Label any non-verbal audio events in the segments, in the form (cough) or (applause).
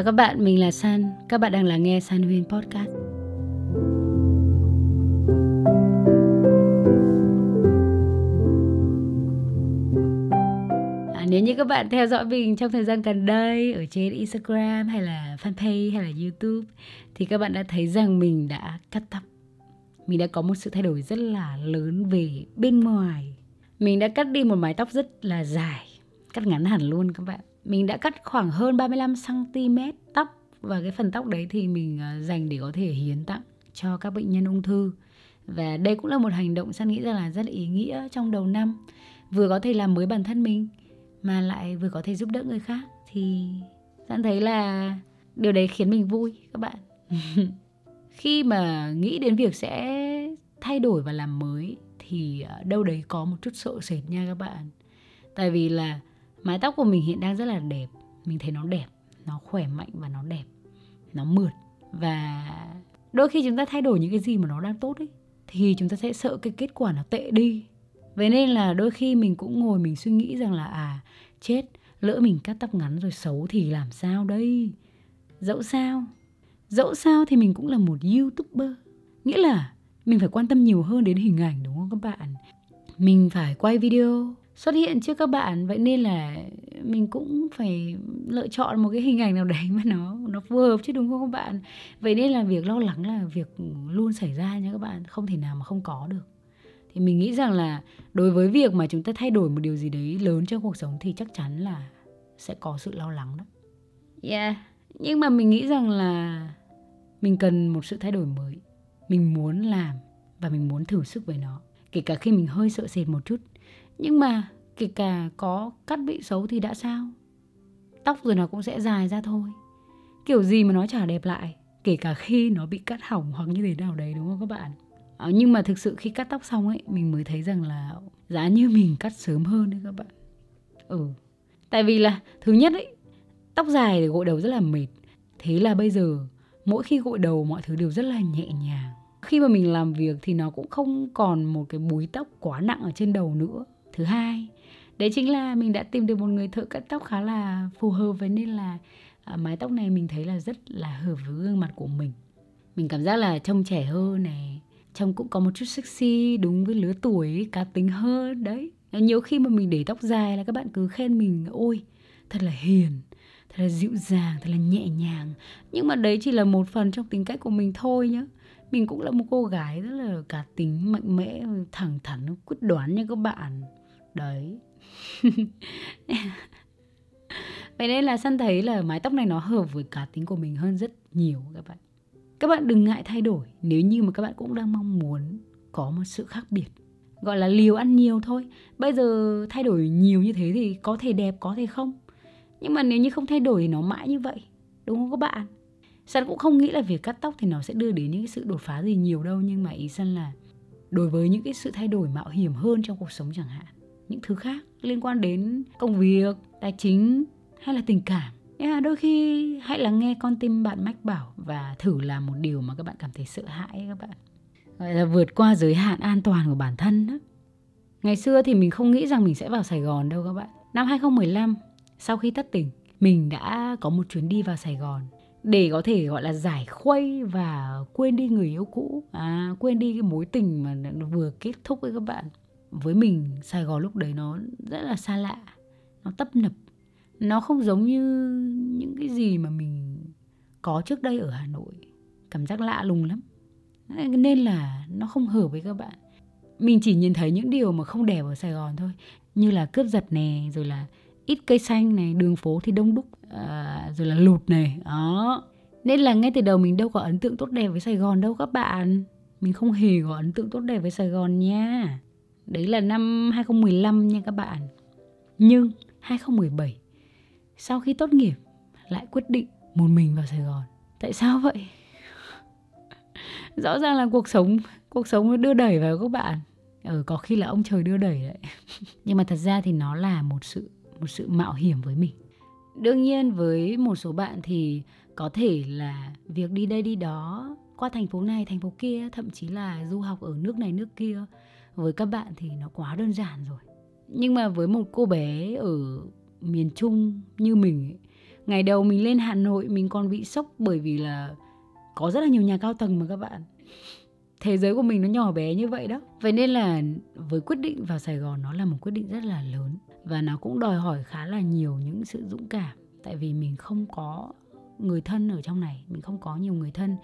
Chào các bạn, mình là San. Các bạn đang lắng nghe San Huyên Podcast. À, nếu như các bạn theo dõi mình trong thời gian gần đây ở trên Instagram hay là fanpage hay là YouTube thì các bạn đã thấy rằng mình đã cắt tóc. Mình đã có một sự thay đổi rất là lớn về bên ngoài. Mình đã cắt đi một mái tóc rất là dài, cắt ngắn hẳn luôn các bạn. Mình đã cắt khoảng hơn 35 cm tóc và cái phần tóc đấy thì mình à, dành để có thể hiến tặng cho các bệnh nhân ung thư. Và đây cũng là một hành động san nghĩ rằng là rất ý nghĩa trong đầu năm. Vừa có thể làm mới bản thân mình mà lại vừa có thể giúp đỡ người khác thì san thấy là điều đấy khiến mình vui các bạn. (laughs) Khi mà nghĩ đến việc sẽ thay đổi và làm mới thì ờ, đâu đấy có một chút sợ sệt nha các bạn. Tại vì là mái tóc của mình hiện đang rất là đẹp, mình thấy nó đẹp, nó khỏe mạnh và nó đẹp, nó mượt. Và đôi khi chúng ta thay đổi những cái gì mà nó đang tốt ấy, thì chúng ta sẽ sợ cái kết quả nó tệ đi. Vậy nên là đôi khi mình cũng ngồi mình suy nghĩ rằng là à chết, lỡ mình cắt tóc ngắn rồi xấu thì làm sao đây? Dẫu sao dẫu sao thì mình cũng là một youtuber. Nghĩa là mình phải quan tâm nhiều hơn đến hình ảnh đúng không các bạn? Mình phải quay video xuất hiện trước các bạn vậy nên là mình cũng phải lựa chọn một cái hình ảnh nào đấy mà nó nó phù hợp chứ đúng không các bạn? Vậy nên là việc lo lắng là việc luôn xảy ra nha các bạn không thể nào mà không có được. Thì mình nghĩ rằng là đối với việc mà chúng ta thay đổi một điều gì đấy lớn trong cuộc sống thì chắc chắn là sẽ có sự lo lắng đó. Yeah. Nhưng mà mình nghĩ rằng là mình cần một sự thay đổi mới mình muốn làm và mình muốn thử sức với nó kể cả khi mình hơi sợ sệt một chút. Nhưng mà kể cả có cắt bị xấu thì đã sao? Tóc rồi nó cũng sẽ dài ra thôi. Kiểu gì mà nó chả đẹp lại kể cả khi nó bị cắt hỏng hoặc như thế nào đấy đúng không các bạn? À, nhưng mà thực sự khi cắt tóc xong ấy mình mới thấy rằng là giá như mình cắt sớm hơn đấy các bạn. Ừ tại vì là thứ nhất ấy tóc dài thì gội đầu rất là mệt. Thế là bây giờ mỗi khi gội đầu mọi thứ đều rất là nhẹ nhàng khi mà mình làm việc thì nó cũng không còn một cái búi tóc quá nặng ở trên đầu nữa. Thứ hai đấy chính là mình đã tìm được một người thợ cắt tóc khá là phù hợp với nên là à, mái tóc này mình thấy là rất là hợp với gương mặt của mình. Mình cảm giác là trông trẻ hơn này trông cũng có một chút sexy đúng với lứa tuổi cá tính hơn đấy. Nhiều khi mà mình để tóc dài là các bạn cứ khen mình ôi thật là hiền thật là dịu dàng thật là nhẹ nhàng. Nhưng mà đấy chỉ là một phần trong tính cách của mình thôi nhá mình cũng là một cô gái rất là cá tính, mạnh mẽ, thẳng thắn, quyết đoán như các bạn. Đấy. (laughs) Vậy nên là săn thấy là mái tóc này nó hợp với cá tính của mình hơn rất nhiều các bạn. Các bạn đừng ngại thay đổi, nếu như mà các bạn cũng đang mong muốn có một sự khác biệt. Gọi là liều ăn nhiều thôi. Bây giờ thay đổi nhiều như thế thì có thể đẹp, có thể không. Nhưng mà nếu như không thay đổi thì nó mãi như vậy, đúng không các bạn? Sân cũng không nghĩ là việc cắt tóc thì nó sẽ đưa đến những cái sự đột phá gì nhiều đâu nhưng mà ý sân là đối với những cái sự thay đổi mạo hiểm hơn trong cuộc sống chẳng hạn những thứ khác liên quan đến công việc tài chính hay là tình cảm. Yeah, đôi khi hãy lắng nghe con tim bạn mách bảo và thử làm một điều mà các bạn cảm thấy sợ hãi các bạn. Gọi là vượt qua giới hạn an toàn của bản thân đó. Ngày xưa thì mình không nghĩ rằng mình sẽ vào Sài Gòn đâu các bạn. Năm 2015 sau khi thất tình mình đã có một chuyến đi vào Sài Gòn để có thể gọi là giải khuây và quên đi người yêu cũ. À, quên đi cái mối tình mà nó vừa kết thúc với các bạn. Với mình Sài Gòn lúc đấy nó rất là xa lạ nó tấp nập. Nó không giống như những cái gì mà mình có trước đây ở Hà Nội. Cảm giác lạ lùng lắm. Nên là nó không hợp với các bạn. Mình chỉ nhìn thấy những điều mà không đẹp ở Sài Gòn thôi. Như là cướp giật nè rồi là ít cây xanh này đường phố thì đông đúc à, rồi là lụt này đó nên là ngay từ đầu mình đâu có ấn tượng tốt đẹp với Sài Gòn đâu các bạn mình không hề có ấn tượng tốt đẹp với Sài Gòn nha Đấy là năm 2015 nha các bạn. Nhưng 2017 sau khi tốt nghiệp lại quyết định một mình vào Sài Gòn. Tại sao vậy? (laughs) Rõ ràng là cuộc sống cuộc sống nó đưa đẩy vào các bạn. Ừ, có khi là ông trời đưa đẩy đấy. (laughs) Nhưng mà thật ra thì nó là một sự một sự mạo hiểm với mình. Đương nhiên với một số bạn thì có thể là việc đi đây đi đó qua thành phố này thành phố kia thậm chí là du học ở nước này nước kia với các bạn thì nó quá đơn giản rồi. Nhưng mà với một cô bé ở miền trung như mình ấy, ngày đầu mình lên hà nội mình còn bị sốc bởi vì là có rất là nhiều nhà cao tầng mà các bạn thế giới của mình nó nhỏ bé như vậy đó. Vậy nên là với quyết định vào sài gòn nó là một quyết định rất là lớn và nó cũng đòi hỏi khá là nhiều những sự dũng cảm. Tại vì mình không có người thân ở trong này, mình không có nhiều người thân.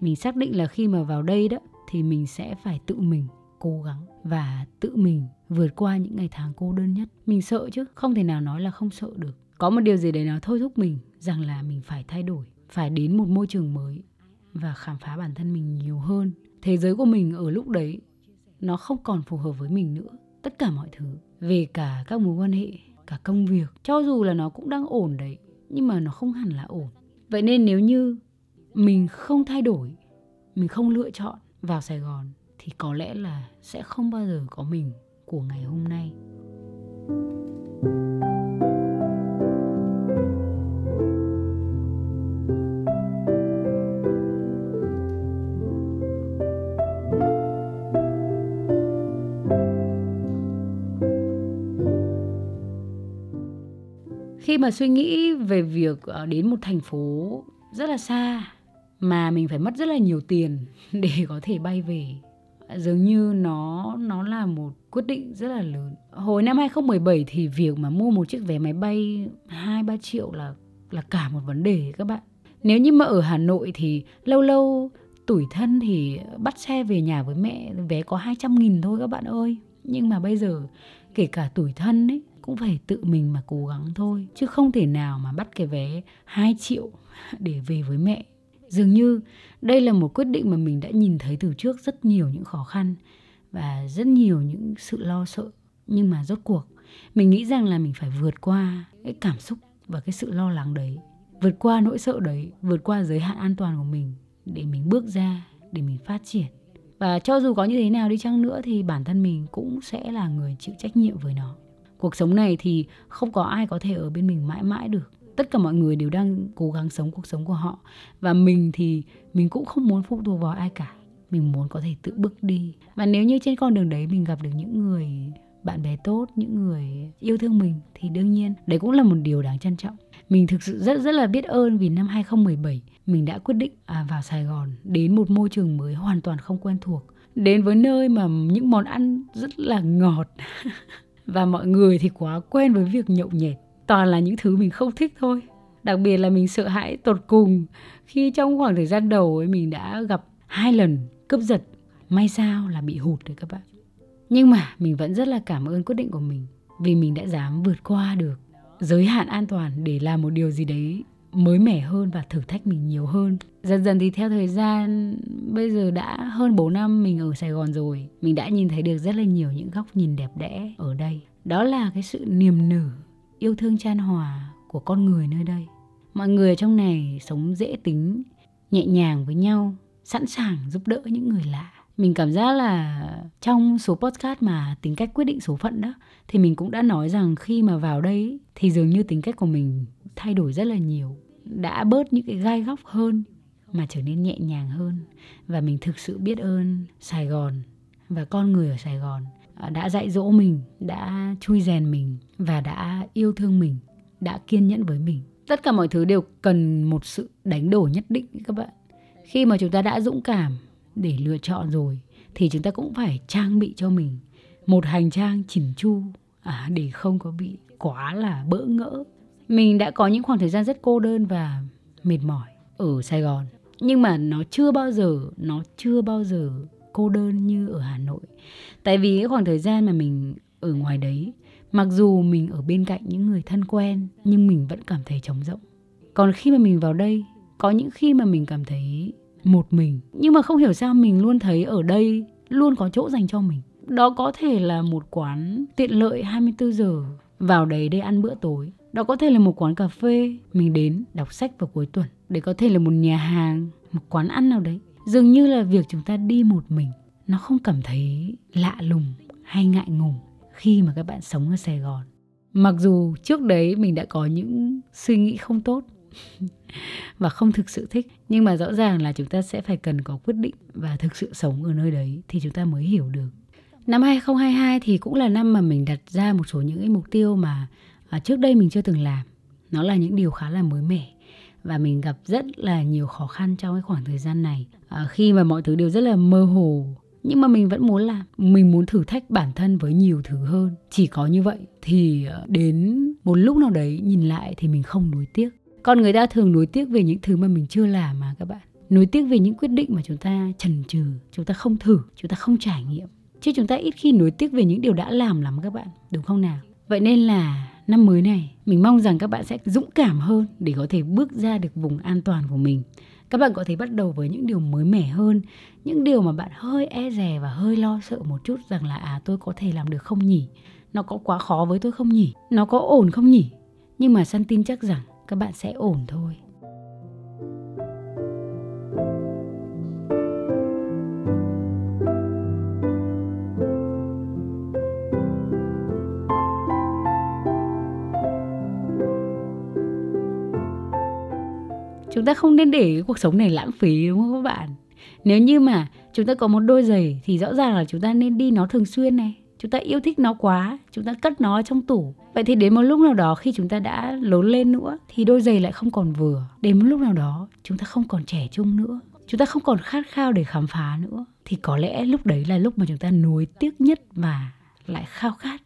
Mình xác định là khi mà vào đây đó thì mình sẽ phải tự mình cố gắng và tự mình vượt qua những ngày tháng cô đơn nhất. Mình sợ chứ, không thể nào nói là không sợ được. Có một điều gì đấy nó thôi thúc mình rằng là mình phải thay đổi, phải đến một môi trường mới và khám phá bản thân mình nhiều hơn thế giới của mình ở lúc đấy, nó không còn phù hợp với mình nữa. Tất cả mọi thứ, về cả các mối quan hệ, cả công việc, cho dù là nó cũng đang ổn đấy, nhưng mà nó không hẳn là ổn. Vậy nên nếu như mình không thay đổi, mình không lựa chọn vào sài gòn, thì có lẽ là sẽ không bao giờ có mình của ngày hôm nay. Khi mà suy nghĩ về việc ờ, đến một thành phố rất là xa mà mình phải mất rất là nhiều tiền (laughs) để có thể bay về, dường như nó nó là một quyết định rất là lớn. Hồi năm 2017 thì việc mà mua một chiếc vé máy bay 2 3 triệu là là cả một vấn đề các bạn. Nếu như mà ở Hà Nội thì lâu lâu tủi thân thì bắt xe về nhà với mẹ, vé có 200 nghìn thôi các bạn ơi. Nhưng mà bây giờ kể cả tủi thân ấy cũng phải tự mình mà cố gắng thôi. Chứ không thể nào mà bắt cái vé 2 triệu để về với mẹ. Dường như đây là một quyết định mà mình đã nhìn thấy từ trước rất nhiều những khó khăn và rất nhiều những sự lo sợ. Nhưng mà rốt cuộc, mình nghĩ rằng là mình phải vượt qua cái cảm xúc và cái sự lo lắng đấy. Vượt qua nỗi sợ đấy, vượt qua giới hạn an toàn của mình để mình bước ra, để mình phát triển. Và cho dù có như thế nào đi chăng nữa thì bản thân mình cũng sẽ là người chịu trách nhiệm với nó cuộc sống này thì không có ai có thể ở bên mình mãi mãi được. Tất cả mọi người đều đang cố gắng sống cuộc sống của họ. Và mình thì mình cũng không muốn phụ thuộc vào ai cả. Mình muốn có thể tự bước đi. Và nếu như trên con đường đấy mình gặp được những người bạn bè tốt những người yêu thương mình thì đương nhiên đấy cũng là một điều đáng trân trọng. Mình thực sự rất rất là biết ơn vì năm 2017 mình đã quyết định à, vào Sài Gòn đến một môi trường mới hoàn toàn không quen thuộc. Đến với nơi mà những món ăn rất là ngọt. (laughs) và mọi người thì quá quen với việc nhậu nhẹt. Toàn là những thứ mình không thích thôi. Đặc biệt là mình sợ hãi tột cùng khi trong khoảng thời gian đầu ấy mình đã gặp hai lần cướp giật. May sao là bị hụt đấy các bạn. Nhưng mà mình vẫn rất là cảm ơn quyết định của mình vì mình đã dám vượt qua được giới hạn an toàn để làm một điều gì đấy mới mẻ hơn và thử thách mình nhiều hơn. Dần dần thì theo thời gian bây giờ đã hơn 4 năm mình ở Sài Gòn rồi, mình đã nhìn thấy được rất là nhiều những góc nhìn đẹp đẽ ở đây. Đó là cái sự niềm nở yêu thương chan hòa của con người nơi đây mọi người ở trong này sống dễ tính nhẹ nhàng với nhau sẵn sàng giúp đỡ những người lạ mình cảm giác là trong số podcast mà tính cách quyết định số phận đó thì mình cũng đã nói rằng khi mà vào đây thì dường như tính cách của mình thay đổi rất là nhiều đã bớt những cái gai góc hơn mà trở nên nhẹ nhàng hơn. Và mình thực sự biết ơn sài gòn và con người ở sài gòn à, đã dạy dỗ mình đã chui rèn mình và đã yêu thương mình đã kiên nhẫn với mình. Tất cả mọi thứ đều cần một sự đánh đổi nhất định các bạn. Khi mà chúng ta đã dũng cảm để lựa chọn rồi thì chúng ta cũng phải trang bị cho mình một hành trang chỉnh chu à, để không có bị quá là bỡ ngỡ mình đã có những khoảng thời gian rất cô đơn và mệt mỏi ở sài gòn nhưng mà nó chưa bao giờ nó chưa bao giờ cô đơn như ở Hà Nội. Tại vì cái khoảng thời gian mà mình ở ngoài đấy, mặc dù mình ở bên cạnh những người thân quen nhưng mình vẫn cảm thấy trống rỗng. Còn khi mà mình vào đây, có những khi mà mình cảm thấy một mình, nhưng mà không hiểu sao mình luôn thấy ở đây luôn có chỗ dành cho mình. Đó có thể là một quán tiện lợi 24 giờ vào đấy để ăn bữa tối. Đó có thể là một quán cà phê mình đến đọc sách vào cuối tuần. Đấy có thể là một nhà hàng, một quán ăn nào đấy dường như là việc chúng ta đi một mình nó không cảm thấy lạ lùng hay ngại ngùng khi mà các bạn sống ở Sài Gòn. Mặc dù trước đấy mình đã có những suy nghĩ không tốt (laughs) và không thực sự thích nhưng mà rõ ràng là chúng ta sẽ phải cần có quyết định và thực sự sống ở nơi đấy thì chúng ta mới hiểu được năm 2022 thì cũng là năm mà mình đặt ra một số những cái mục tiêu mà à, trước đây mình chưa từng làm. Nó là những điều khá là mới mẻ. Và mình gặp rất là nhiều khó khăn trong cái khoảng thời gian này. À, khi mà mọi thứ đều rất là mơ hồ nhưng mà mình vẫn muốn làm. Mình muốn thử thách bản thân với nhiều thứ hơn. Chỉ có như vậy thì ờ, đến một lúc nào đấy nhìn lại thì mình không nuối tiếc. Còn người ta thường nuối tiếc về những thứ mà mình chưa làm mà các bạn. Nuối tiếc về những quyết định mà chúng ta chần chừ chúng ta không thử chúng ta không trải nghiệm. Chứ chúng ta ít khi nuối tiếc về những điều đã làm lắm các bạn đúng không nào? Vậy nên là năm mới này, mình mong rằng các bạn sẽ dũng cảm hơn để có thể bước ra được vùng an toàn của mình. Các bạn có thể bắt đầu với những điều mới mẻ hơn, những điều mà bạn hơi e dè và hơi lo sợ một chút rằng là à tôi có thể làm được không nhỉ? Nó có quá khó với tôi không nhỉ? Nó có ổn không nhỉ? Nhưng mà săn tin chắc rằng các bạn sẽ ổn thôi. Chúng ta không nên để cái cuộc sống này lãng phí, đúng không các bạn? Nếu như mà chúng ta có một đôi giày thì rõ ràng là chúng ta nên đi nó thường xuyên này. Chúng ta yêu thích nó quá, chúng ta cất nó trong tủ. Vậy thì đến một lúc nào đó khi chúng ta đã lớn lên nữa thì đôi giày lại không còn vừa. Đến một lúc nào đó, chúng ta không còn trẻ trung nữa. Chúng ta không còn khát khao để khám phá nữa. Thì có lẽ lúc đấy là lúc mà chúng ta nuối tiếc nhất và lại khao khát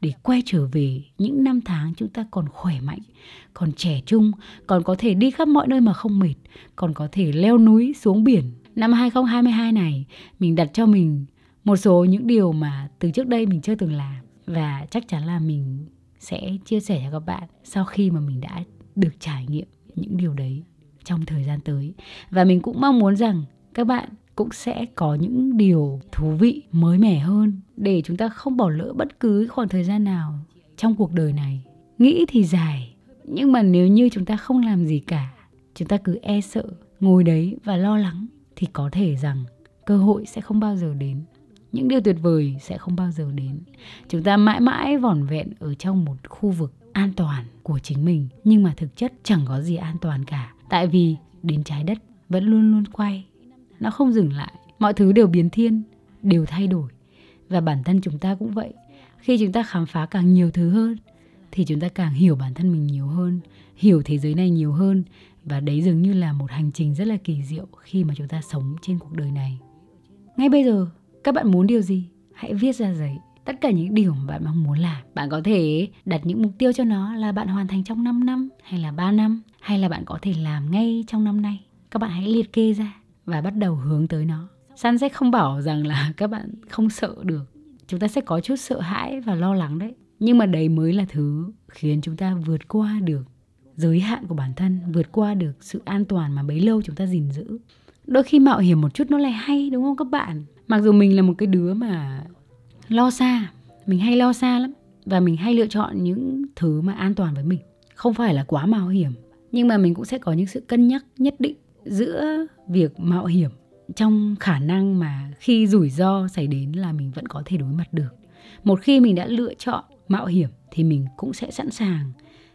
để quay trở về những năm tháng chúng ta còn khỏe mạnh, còn trẻ trung, còn có thể đi khắp mọi nơi mà không mệt, còn có thể leo núi xuống biển. Năm 2022 này, mình đặt cho mình một số những điều mà từ trước đây mình chưa từng làm và chắc chắn là mình sẽ chia sẻ cho các bạn sau khi mà mình đã được trải nghiệm những điều đấy trong thời gian tới. Và mình cũng mong muốn rằng các bạn cũng sẽ có những điều thú vị, mới mẻ hơn để chúng ta không bỏ lỡ bất cứ khoảng thời gian nào trong cuộc đời này. Nghĩ thì dài, nhưng mà nếu như chúng ta không làm gì cả, chúng ta cứ e sợ, ngồi đấy và lo lắng thì có thể rằng cơ hội sẽ không bao giờ đến. Những điều tuyệt vời sẽ không bao giờ đến. Chúng ta mãi mãi vỏn vẹn ở trong một khu vực an toàn của chính mình, nhưng mà thực chất chẳng có gì an toàn cả. Tại vì đến trái đất vẫn luôn luôn quay nó không dừng lại. Mọi thứ đều biến thiên, đều thay đổi. Và bản thân chúng ta cũng vậy. Khi chúng ta khám phá càng nhiều thứ hơn, thì chúng ta càng hiểu bản thân mình nhiều hơn, hiểu thế giới này nhiều hơn. Và đấy dường như là một hành trình rất là kỳ diệu khi mà chúng ta sống trên cuộc đời này. Ngay bây giờ, các bạn muốn điều gì? Hãy viết ra giấy. Tất cả những điều mà bạn mong muốn làm. Bạn có thể đặt những mục tiêu cho nó là bạn hoàn thành trong 5 năm, hay là 3 năm, hay là bạn có thể làm ngay trong năm nay. Các bạn hãy liệt kê ra và bắt đầu hướng tới nó. San sẽ không bảo rằng là (laughs) các bạn không sợ được. Chúng ta sẽ có chút sợ hãi và lo lắng đấy. Nhưng mà đấy mới là thứ khiến chúng ta vượt qua được giới hạn của bản thân, vượt qua được sự an toàn mà bấy lâu chúng ta gìn giữ. Đôi khi mạo hiểm một chút nó lại hay, đúng không các bạn? Mặc dù mình là một cái đứa mà lo xa, mình hay lo xa lắm. Và mình hay lựa chọn những thứ mà an toàn với mình. Không phải là quá mạo hiểm, nhưng mà mình cũng sẽ có những sự cân nhắc nhất định giữa việc mạo hiểm trong khả năng mà khi rủi ro xảy đến là mình vẫn có thể đối mặt được. Một khi mình đã lựa chọn mạo hiểm thì mình cũng sẽ sẵn sàng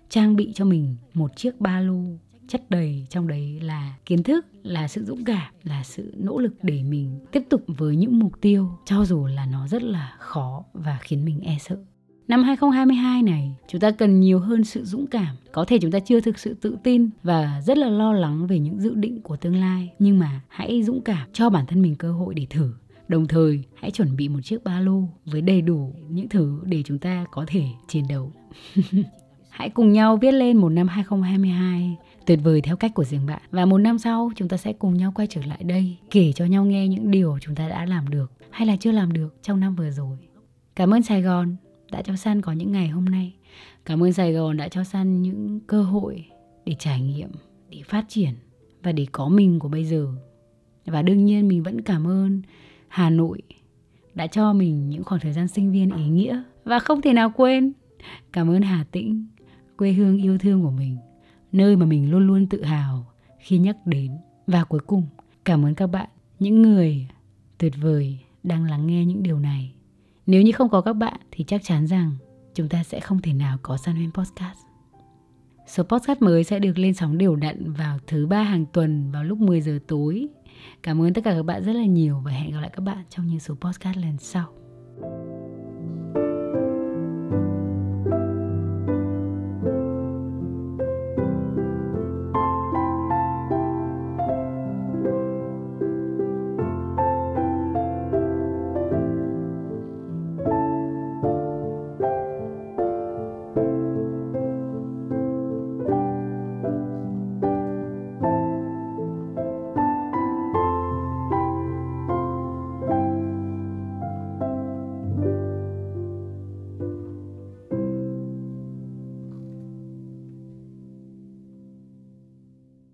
trang bị cho mình một chiếc ba lô chất đầy, trong đấy là kiến thức, là sự dũng cảm, là sự nỗ lực để mình tiếp tục với những mục tiêu, cho dù là nó rất là khó và khiến mình e sợ. Năm 2022 này, chúng ta cần nhiều hơn sự dũng cảm. Có thể chúng ta chưa thực sự tự tin và rất là lo lắng về những dự định của tương lai, nhưng mà hãy dũng cảm cho bản thân mình cơ hội để thử. Đồng thời, hãy chuẩn bị một chiếc ba lô với đầy đủ những thứ để chúng ta có thể chiến đấu. (laughs) hãy cùng nhau viết lên một năm 2022 tuyệt vời theo cách của riêng bạn. Và một năm sau, chúng ta sẽ cùng nhau quay trở lại đây, kể cho nhau nghe những điều chúng ta đã làm được hay là chưa làm được trong năm vừa rồi. Cảm ơn Sài Gòn đã cho San có những ngày hôm nay. Cảm ơn Sài Gòn đã cho San những cơ hội để trải nghiệm, để phát triển và để có mình của bây giờ. Và đương nhiên mình vẫn cảm ơn Hà Nội đã cho mình những khoảng thời gian sinh viên ý nghĩa và không thể nào quên cảm ơn Hà Tĩnh, quê hương yêu thương của mình, nơi mà mình luôn luôn tự hào khi nhắc đến. Và cuối cùng, cảm ơn các bạn, những người tuyệt vời đang lắng nghe những điều này. Nếu như không có các bạn, thì chắc chắn rằng chúng ta sẽ không thể nào có San Huyên Podcast. Số podcast mới sẽ được lên sóng đều đặn vào thứ ba hàng tuần vào lúc 10 giờ tối. Cảm ơn tất cả các bạn rất là nhiều và hẹn gặp lại các bạn trong những số podcast lần sau.